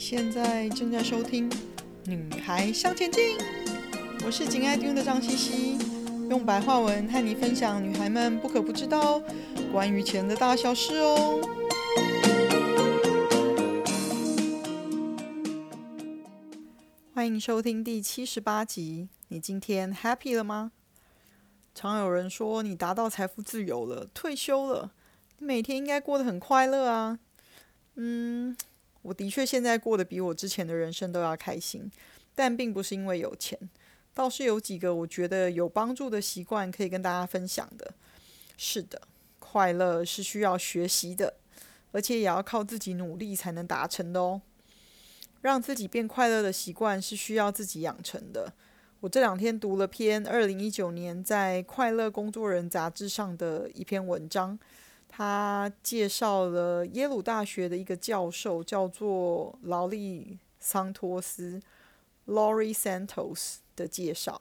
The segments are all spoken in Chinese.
现在正在收听《女孩向前进》，我是紧爱听的张茜茜，用白话文和你分享女孩们不可不知道关于钱的大小事哦。欢迎收听第七十八集。你今天 happy 了吗？常有人说你达到财富自由了，退休了，你每天应该过得很快乐啊。嗯。我的确现在过得比我之前的人生都要开心，但并不是因为有钱，倒是有几个我觉得有帮助的习惯可以跟大家分享的。是的，快乐是需要学习的，而且也要靠自己努力才能达成的哦。让自己变快乐的习惯是需要自己养成的。我这两天读了篇二零一九年在《快乐工作人》杂志上的一篇文章。他介绍了耶鲁大学的一个教授，叫做劳利桑托斯 （Laurie Santos） 的介绍。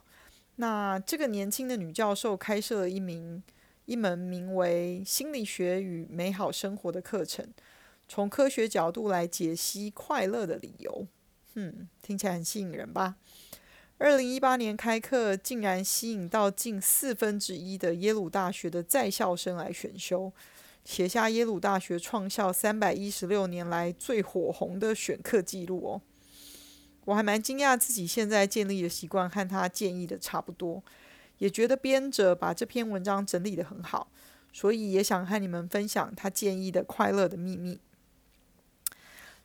那这个年轻的女教授开设了一名一门名为《心理学与美好生活》的课程，从科学角度来解析快乐的理由。嗯，听起来很吸引人吧？二零一八年开课，竟然吸引到近四分之一的耶鲁大学的在校生来选修。写下耶鲁大学创校三百一十六年来最火红的选课记录哦，我还蛮惊讶自己现在建立的习惯和他建议的差不多，也觉得编者把这篇文章整理得很好，所以也想和你们分享他建议的快乐的秘密。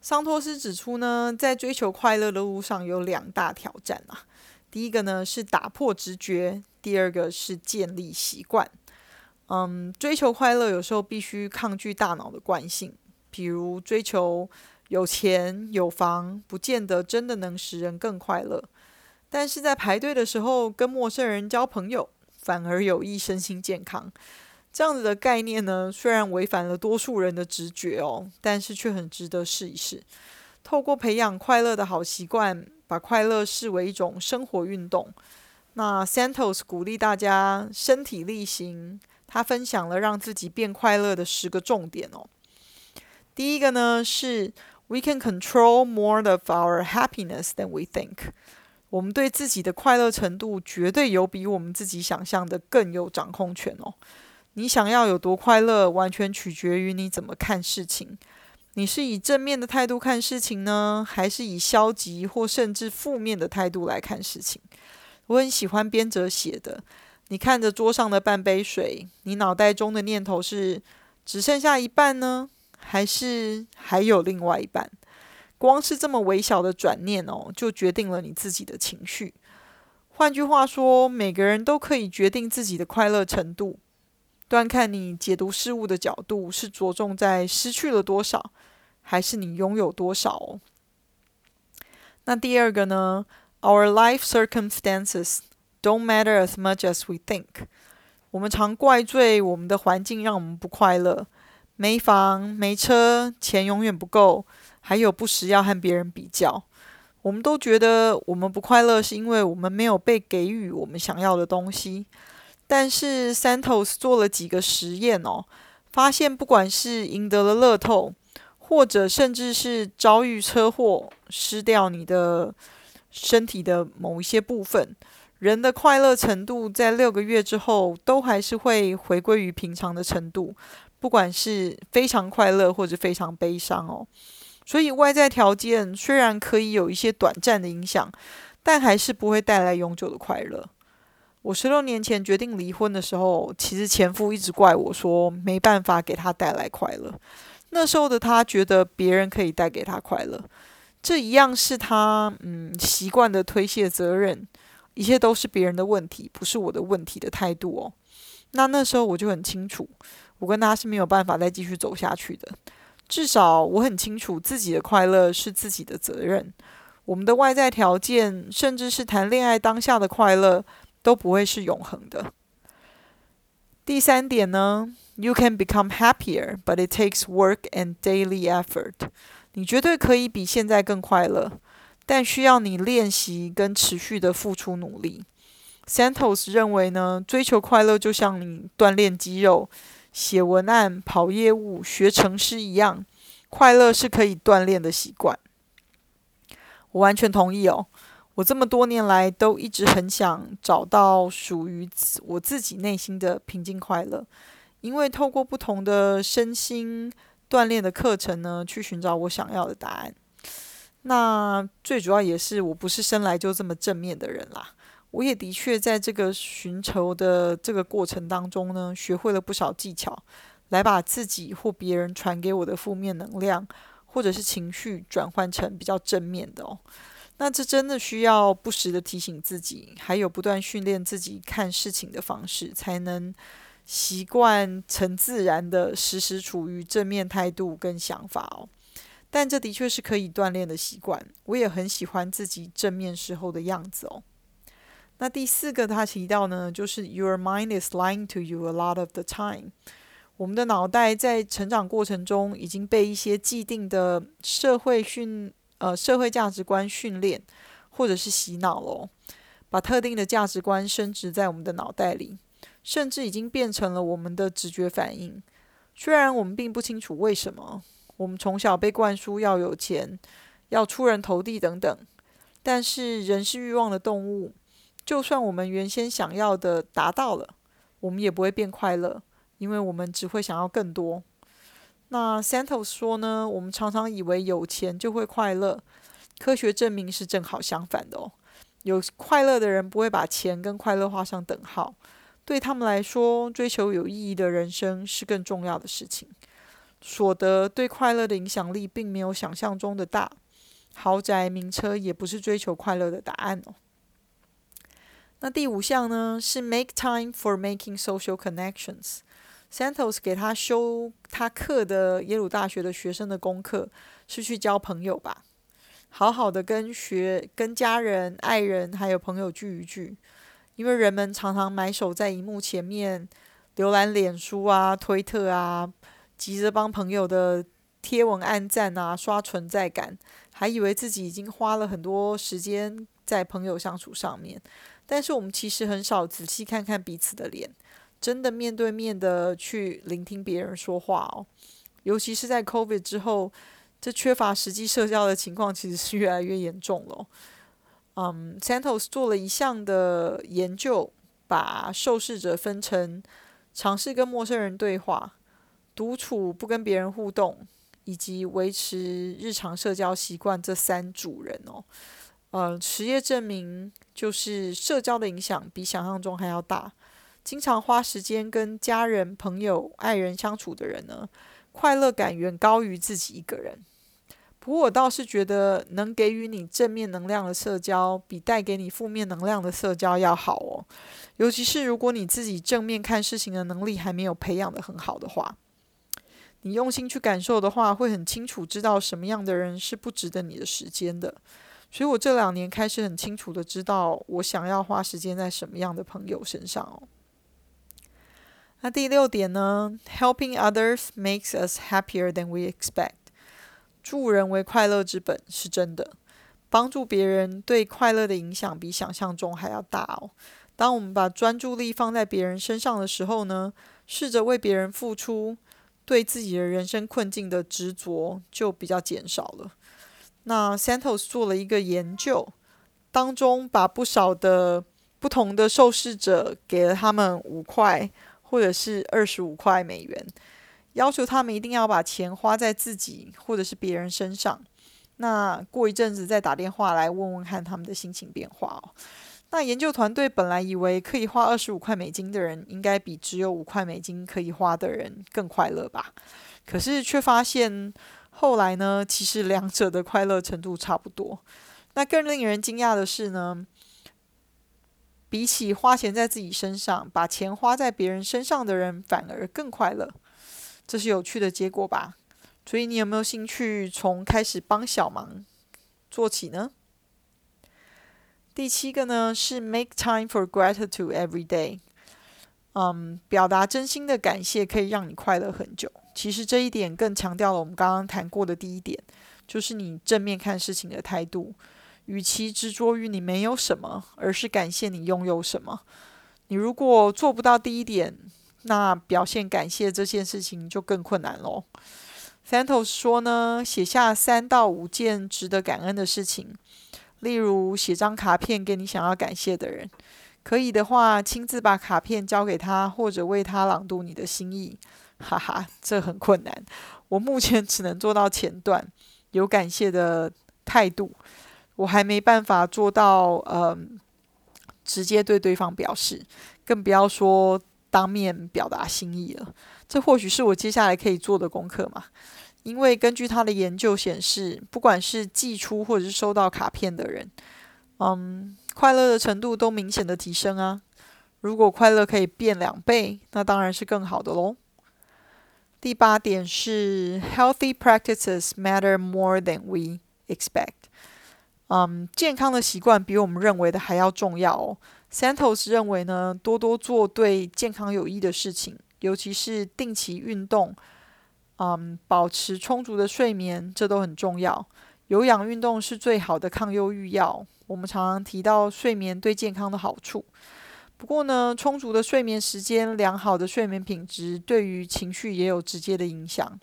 桑托斯指出呢，在追求快乐的路上有两大挑战啊，第一个呢是打破直觉，第二个是建立习惯。嗯，追求快乐有时候必须抗拒大脑的惯性，比如追求有钱有房，不见得真的能使人更快乐。但是在排队的时候跟陌生人交朋友，反而有益身心健康。这样子的概念呢，虽然违反了多数人的直觉哦，但是却很值得试一试。透过培养快乐的好习惯，把快乐视为一种生活运动。那 Santos 鼓励大家身体力行。他分享了让自己变快乐的十个重点哦。第一个呢是，We can control more of our happiness than we think。我们对自己的快乐程度绝对有比我们自己想象的更有掌控权哦。你想要有多快乐，完全取决于你怎么看事情。你是以正面的态度看事情呢，还是以消极或甚至负面的态度来看事情？我很喜欢编者写的。你看着桌上的半杯水，你脑袋中的念头是只剩下一半呢，还是还有另外一半？光是这么微小的转念哦，就决定了你自己的情绪。换句话说，每个人都可以决定自己的快乐程度，端看你解读事物的角度是着重在失去了多少，还是你拥有多少哦。那第二个呢？Our life circumstances Don't matter as much as we think。我们常怪罪我们的环境让我们不快乐，没房、没车，钱永远不够，还有不时要和别人比较。我们都觉得我们不快乐是因为我们没有被给予我们想要的东西。但是 Santos 做了几个实验哦，发现不管是赢得了乐透，或者甚至是遭遇车祸，失掉你的身体的某一些部分。人的快乐程度在六个月之后都还是会回归于平常的程度，不管是非常快乐或者非常悲伤哦。所以外在条件虽然可以有一些短暂的影响，但还是不会带来永久的快乐。我十六年前决定离婚的时候，其实前夫一直怪我说没办法给他带来快乐。那时候的他觉得别人可以带给他快乐，这一样是他嗯习惯的推卸责任。一切都是别人的问题，不是我的问题的态度哦。那那时候我就很清楚，我跟他是没有办法再继续走下去的。至少我很清楚自己的快乐是自己的责任。我们的外在条件，甚至是谈恋爱当下的快乐，都不会是永恒的。第三点呢，You can become happier, but it takes work and daily effort。你绝对可以比现在更快乐。但需要你练习跟持续的付出努力。Santos 认为呢，追求快乐就像你锻炼肌肉、写文案、跑业务、学程式一样，快乐是可以锻炼的习惯。我完全同意哦。我这么多年来都一直很想找到属于我自己内心的平静快乐，因为透过不同的身心锻炼的课程呢，去寻找我想要的答案。那最主要也是我不是生来就这么正面的人啦。我也的确在这个寻求的这个过程当中呢，学会了不少技巧，来把自己或别人传给我的负面能量或者是情绪转换成比较正面的哦。那这真的需要不时的提醒自己，还有不断训练自己看事情的方式，才能习惯成自然的时时处于正面态度跟想法哦。但这的确是可以锻炼的习惯，我也很喜欢自己正面时候的样子哦。那第四个他提到呢，就是 Your mind is lying to you a lot of the time。我们的脑袋在成长过程中已经被一些既定的社会训呃社会价值观训练，或者是洗脑了，把特定的价值观深植在我们的脑袋里，甚至已经变成了我们的直觉反应。虽然我们并不清楚为什么，我们从小被灌输要有钱、要出人头地等等，但是人是欲望的动物。就算我们原先想要的达到了，我们也不会变快乐，因为我们只会想要更多。那 Santos 说呢，我们常常以为有钱就会快乐，科学证明是正好相反的哦。有快乐的人不会把钱跟快乐画上等号，对他们来说，追求有意义的人生是更重要的事情。所得对快乐的影响力并没有想象中的大，豪宅、名车也不是追求快乐的答案哦。那第五项呢，是 make time for making social connections。Santos 给他修他课的耶鲁大学的学生的功课是去交朋友吧，好好的跟学、跟家人、爱人还有朋友聚一聚。因为人们常常埋首在荧幕前面，浏览脸书啊、推特啊，急着帮朋友的贴文按赞啊、刷存在感，还以为自己已经花了很多时间在朋友相处上面。但是我们其实很少仔细看看彼此的脸，真的面对面的去聆听别人说话哦。尤其是在 COVID 之后，这缺乏实际社交的情况其实是越来越严重了。嗯，Santos 做了一项的研究，把受试者分成尝试跟陌生人对话、独处不跟别人互动，以及维持日常社交习惯这三组人哦。呃，实验证明，就是社交的影响比想象中还要大。经常花时间跟家人、朋友、爱人相处的人呢，快乐感远高于自己一个人。不过，我倒是觉得，能给予你正面能量的社交，比带给你负面能量的社交要好哦。尤其是如果你自己正面看事情的能力还没有培养得很好的话，你用心去感受的话，会很清楚知道什么样的人是不值得你的时间的。所以我这两年开始很清楚的知道，我想要花时间在什么样的朋友身上哦。那第六点呢，Helping others makes us happier than we expect。助人为快乐之本是真的，帮助别人对快乐的影响比想象中还要大哦。当我们把专注力放在别人身上的时候呢，试着为别人付出，对自己的人生困境的执着就比较减少了。那 Santos 做了一个研究，当中把不少的不同的受试者给了他们五块或者是二十五块美元，要求他们一定要把钱花在自己或者是别人身上。那过一阵子再打电话来问问看他们的心情变化哦。那研究团队本来以为可以花二十五块美金的人，应该比只有五块美金可以花的人更快乐吧？可是却发现。后来呢，其实两者的快乐程度差不多。那更令人惊讶的是呢，比起花钱在自己身上，把钱花在别人身上的人反而更快乐。这是有趣的结果吧？所以你有没有兴趣从开始帮小忙做起呢？第七个呢是 Make time for gratitude every day。嗯，表达真心的感谢可以让你快乐很久。其实这一点更强调了我们刚刚谈过的第一点，就是你正面看事情的态度。与其执着于你没有什么，而是感谢你拥有什么。你如果做不到第一点，那表现感谢这件事情就更困难喽。Santos 说呢，写下三到五件值得感恩的事情，例如写张卡片给你想要感谢的人，可以的话亲自把卡片交给他，或者为他朗读你的心意。哈哈，这很困难，我目前只能做到前段，有感谢的态度，我还没办法做到，嗯，直接对对方表示，更不要说当面表达心意了。这或许是我接下来可以做的功课嘛。因为根据他的研究显示，不管是寄出或者是收到卡片的人，嗯，快乐的程度都明显的提升啊。如果快乐可以变两倍，那当然是更好的喽。第八点是 Healthy practices matter more than we expect。嗯，健康的习惯比我们认为的还要重要哦。Santos 认为呢，多多做对健康有益的事情，尤其是定期运动。嗯，保持充足的睡眠，这都很重要。有氧运动是最好的抗忧郁药。我们常常提到睡眠对健康的好处。不过呢，充足的睡眠时间、良好的睡眠品质，对于情绪也有直接的影响。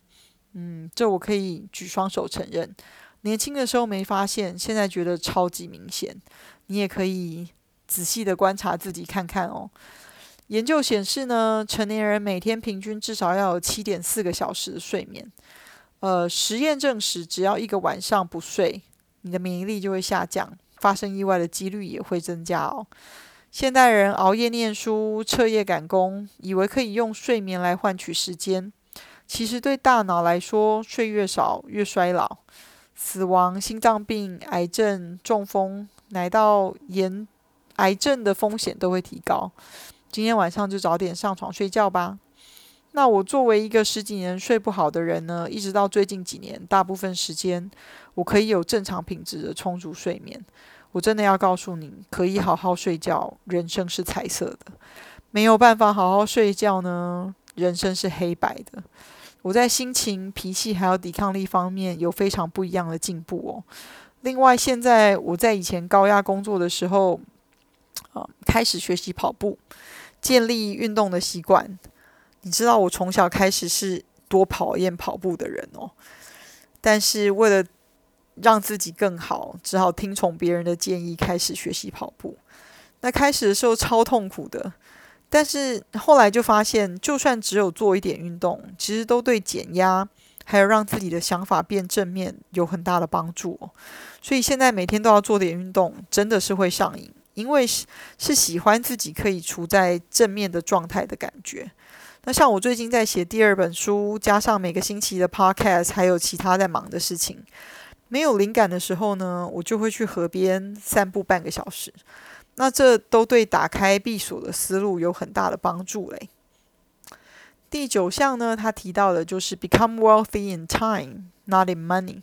嗯，这我可以举双手承认。年轻的时候没发现，现在觉得超级明显。你也可以仔细的观察自己看看哦。研究显示呢，成年人每天平均至少要有七点四个小时的睡眠。呃，实验证实，只要一个晚上不睡，你的免疫力就会下降，发生意外的几率也会增加哦。现代人熬夜念书、彻夜赶工，以为可以用睡眠来换取时间，其实对大脑来说，睡越少越衰老，死亡、心脏病、癌症、中风，乃到炎癌症的风险都会提高。今天晚上就早点上床睡觉吧。那我作为一个十几年睡不好的人呢，一直到最近几年，大部分时间我可以有正常品质的充足睡眠。我真的要告诉你，可以好好睡觉，人生是彩色的；没有办法好好睡觉呢，人生是黑白的。我在心情、脾气还有抵抗力方面有非常不一样的进步哦。另外，现在我在以前高压工作的时候，啊，开始学习跑步。建立运动的习惯，你知道我从小开始是多讨厌跑步的人哦，但是为了让自己更好，只好听从别人的建议开始学习跑步。那开始的时候超痛苦的，但是后来就发现，就算只有做一点运动，其实都对减压还有让自己的想法变正面有很大的帮助哦。所以现在每天都要做点运动，真的是会上瘾。因为是是喜欢自己可以处在正面的状态的感觉。那像我最近在写第二本书，加上每个星期的 podcast，还有其他在忙的事情，没有灵感的时候呢，我就会去河边散步半个小时。那这都对打开闭锁的思路有很大的帮助嘞。第九项呢，他提到的就是 become wealthy in time, not in money。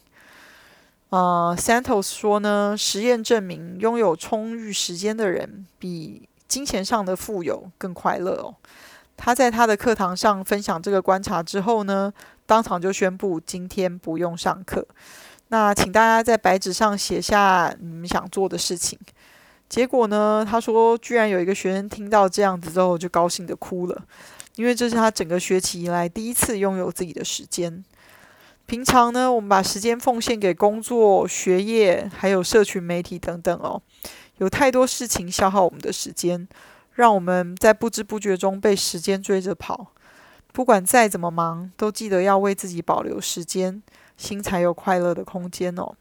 呃，Santos 说呢，实验证明拥有充裕时间的人比金钱上的富有更快乐哦。他在他的课堂上分享这个观察之后呢，当场就宣布今天不用上课。那请大家在白纸上写下你们想做的事情。结果呢，他说居然有一个学生听到这样子之后就高兴地哭了，因为这是他整个学期以来第一次拥有自己的时间。平常呢，我们把时间奉献给工作、学业，还有社群媒体等等哦，有太多事情消耗我们的时间，让我们在不知不觉中被时间追着跑。不管再怎么忙，都记得要为自己保留时间，心才有快乐的空间哦。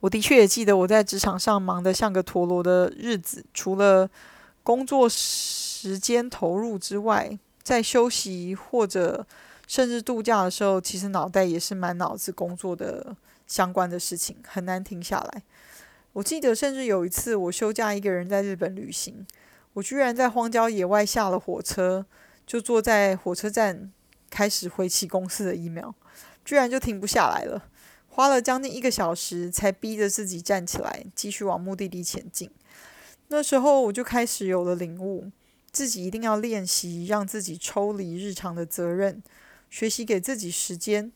我的确也记得我在职场上忙得像个陀螺的日子，除了工作时间投入之外，在休息或者甚至度假的时候，其实脑袋也是满脑子工作的相关的事情，很难停下来。我记得，甚至有一次我休假一个人在日本旅行，我居然在荒郊野外下了火车，就坐在火车站开始回起公司的疫苗居然就停不下来了，花了将近一个小时才逼着自己站起来，继续往目的地前进。那时候我就开始有了领悟，自己一定要练习让自己抽离日常的责任。学习给自己时间，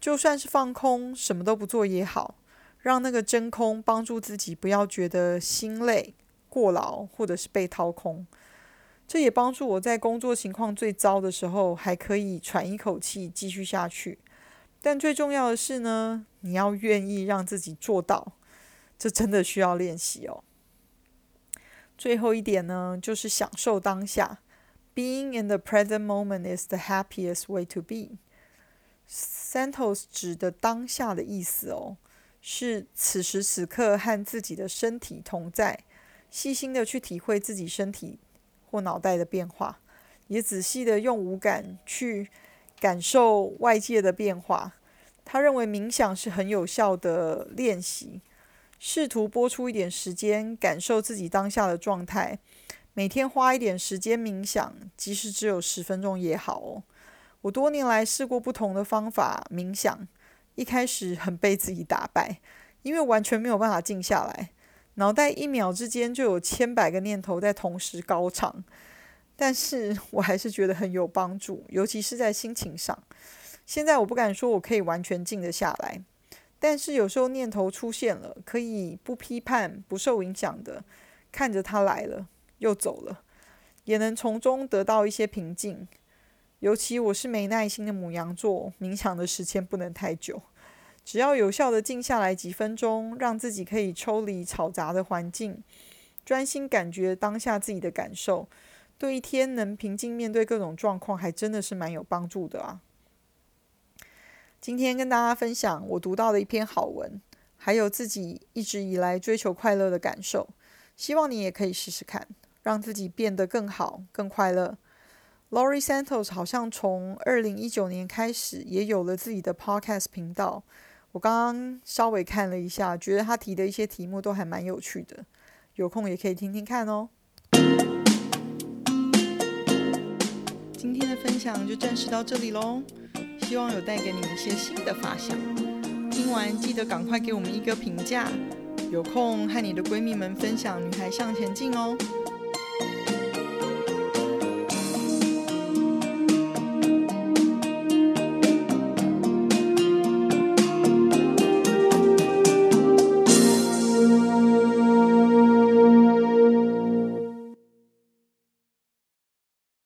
就算是放空，什么都不做也好，让那个真空帮助自己不要觉得心累、过劳或者是被掏空。这也帮助我在工作情况最糟的时候还可以喘一口气继续下去。但最重要的是呢，你要愿意让自己做到。这真的需要练习哦。最后一点呢，就是享受当下。Being in the present moment is the happiest way to be. Santos 指的当下的意思哦，是此时此刻和自己的身体同在，细心的去体会自己身体或脑袋的变化，也仔细的用五感去感受外界的变化。他认为冥想是很有效的练习，试图拨出一点时间感受自己当下的状态。每天花一点时间冥想，即使只有十分钟也好哦。我多年来试过不同的方法冥想，一开始很被自己打败，因为完全没有办法静下来，脑袋一秒之间就有千百个念头在同时高唱。但是我还是觉得很有帮助，尤其是在心情上。现在我不敢说我可以完全静得下来，但是有时候念头出现了，可以不批判、不受影响的看着它来了。又走了，也能从中得到一些平静。尤其我是没耐心的母羊座，冥想的时间不能太久，只要有效的静下来几分钟，让自己可以抽离嘈杂的环境，专心感觉当下自己的感受，对一天能平静面对各种状况，还真的是蛮有帮助的啊。今天跟大家分享我读到的一篇好文，还有自己一直以来追求快乐的感受，希望你也可以试试看。让自己变得更好、更快乐。Lori Santos 好像从二零一九年开始也有了自己的 podcast 频道。我刚刚稍微看了一下，觉得他提的一些题目都还蛮有趣的，有空也可以听听看哦。今天的分享就暂时到这里喽，希望有带给你一些新的发想。听完记得赶快给我们一个评价，有空和你的闺蜜们分享《女孩向前进》哦。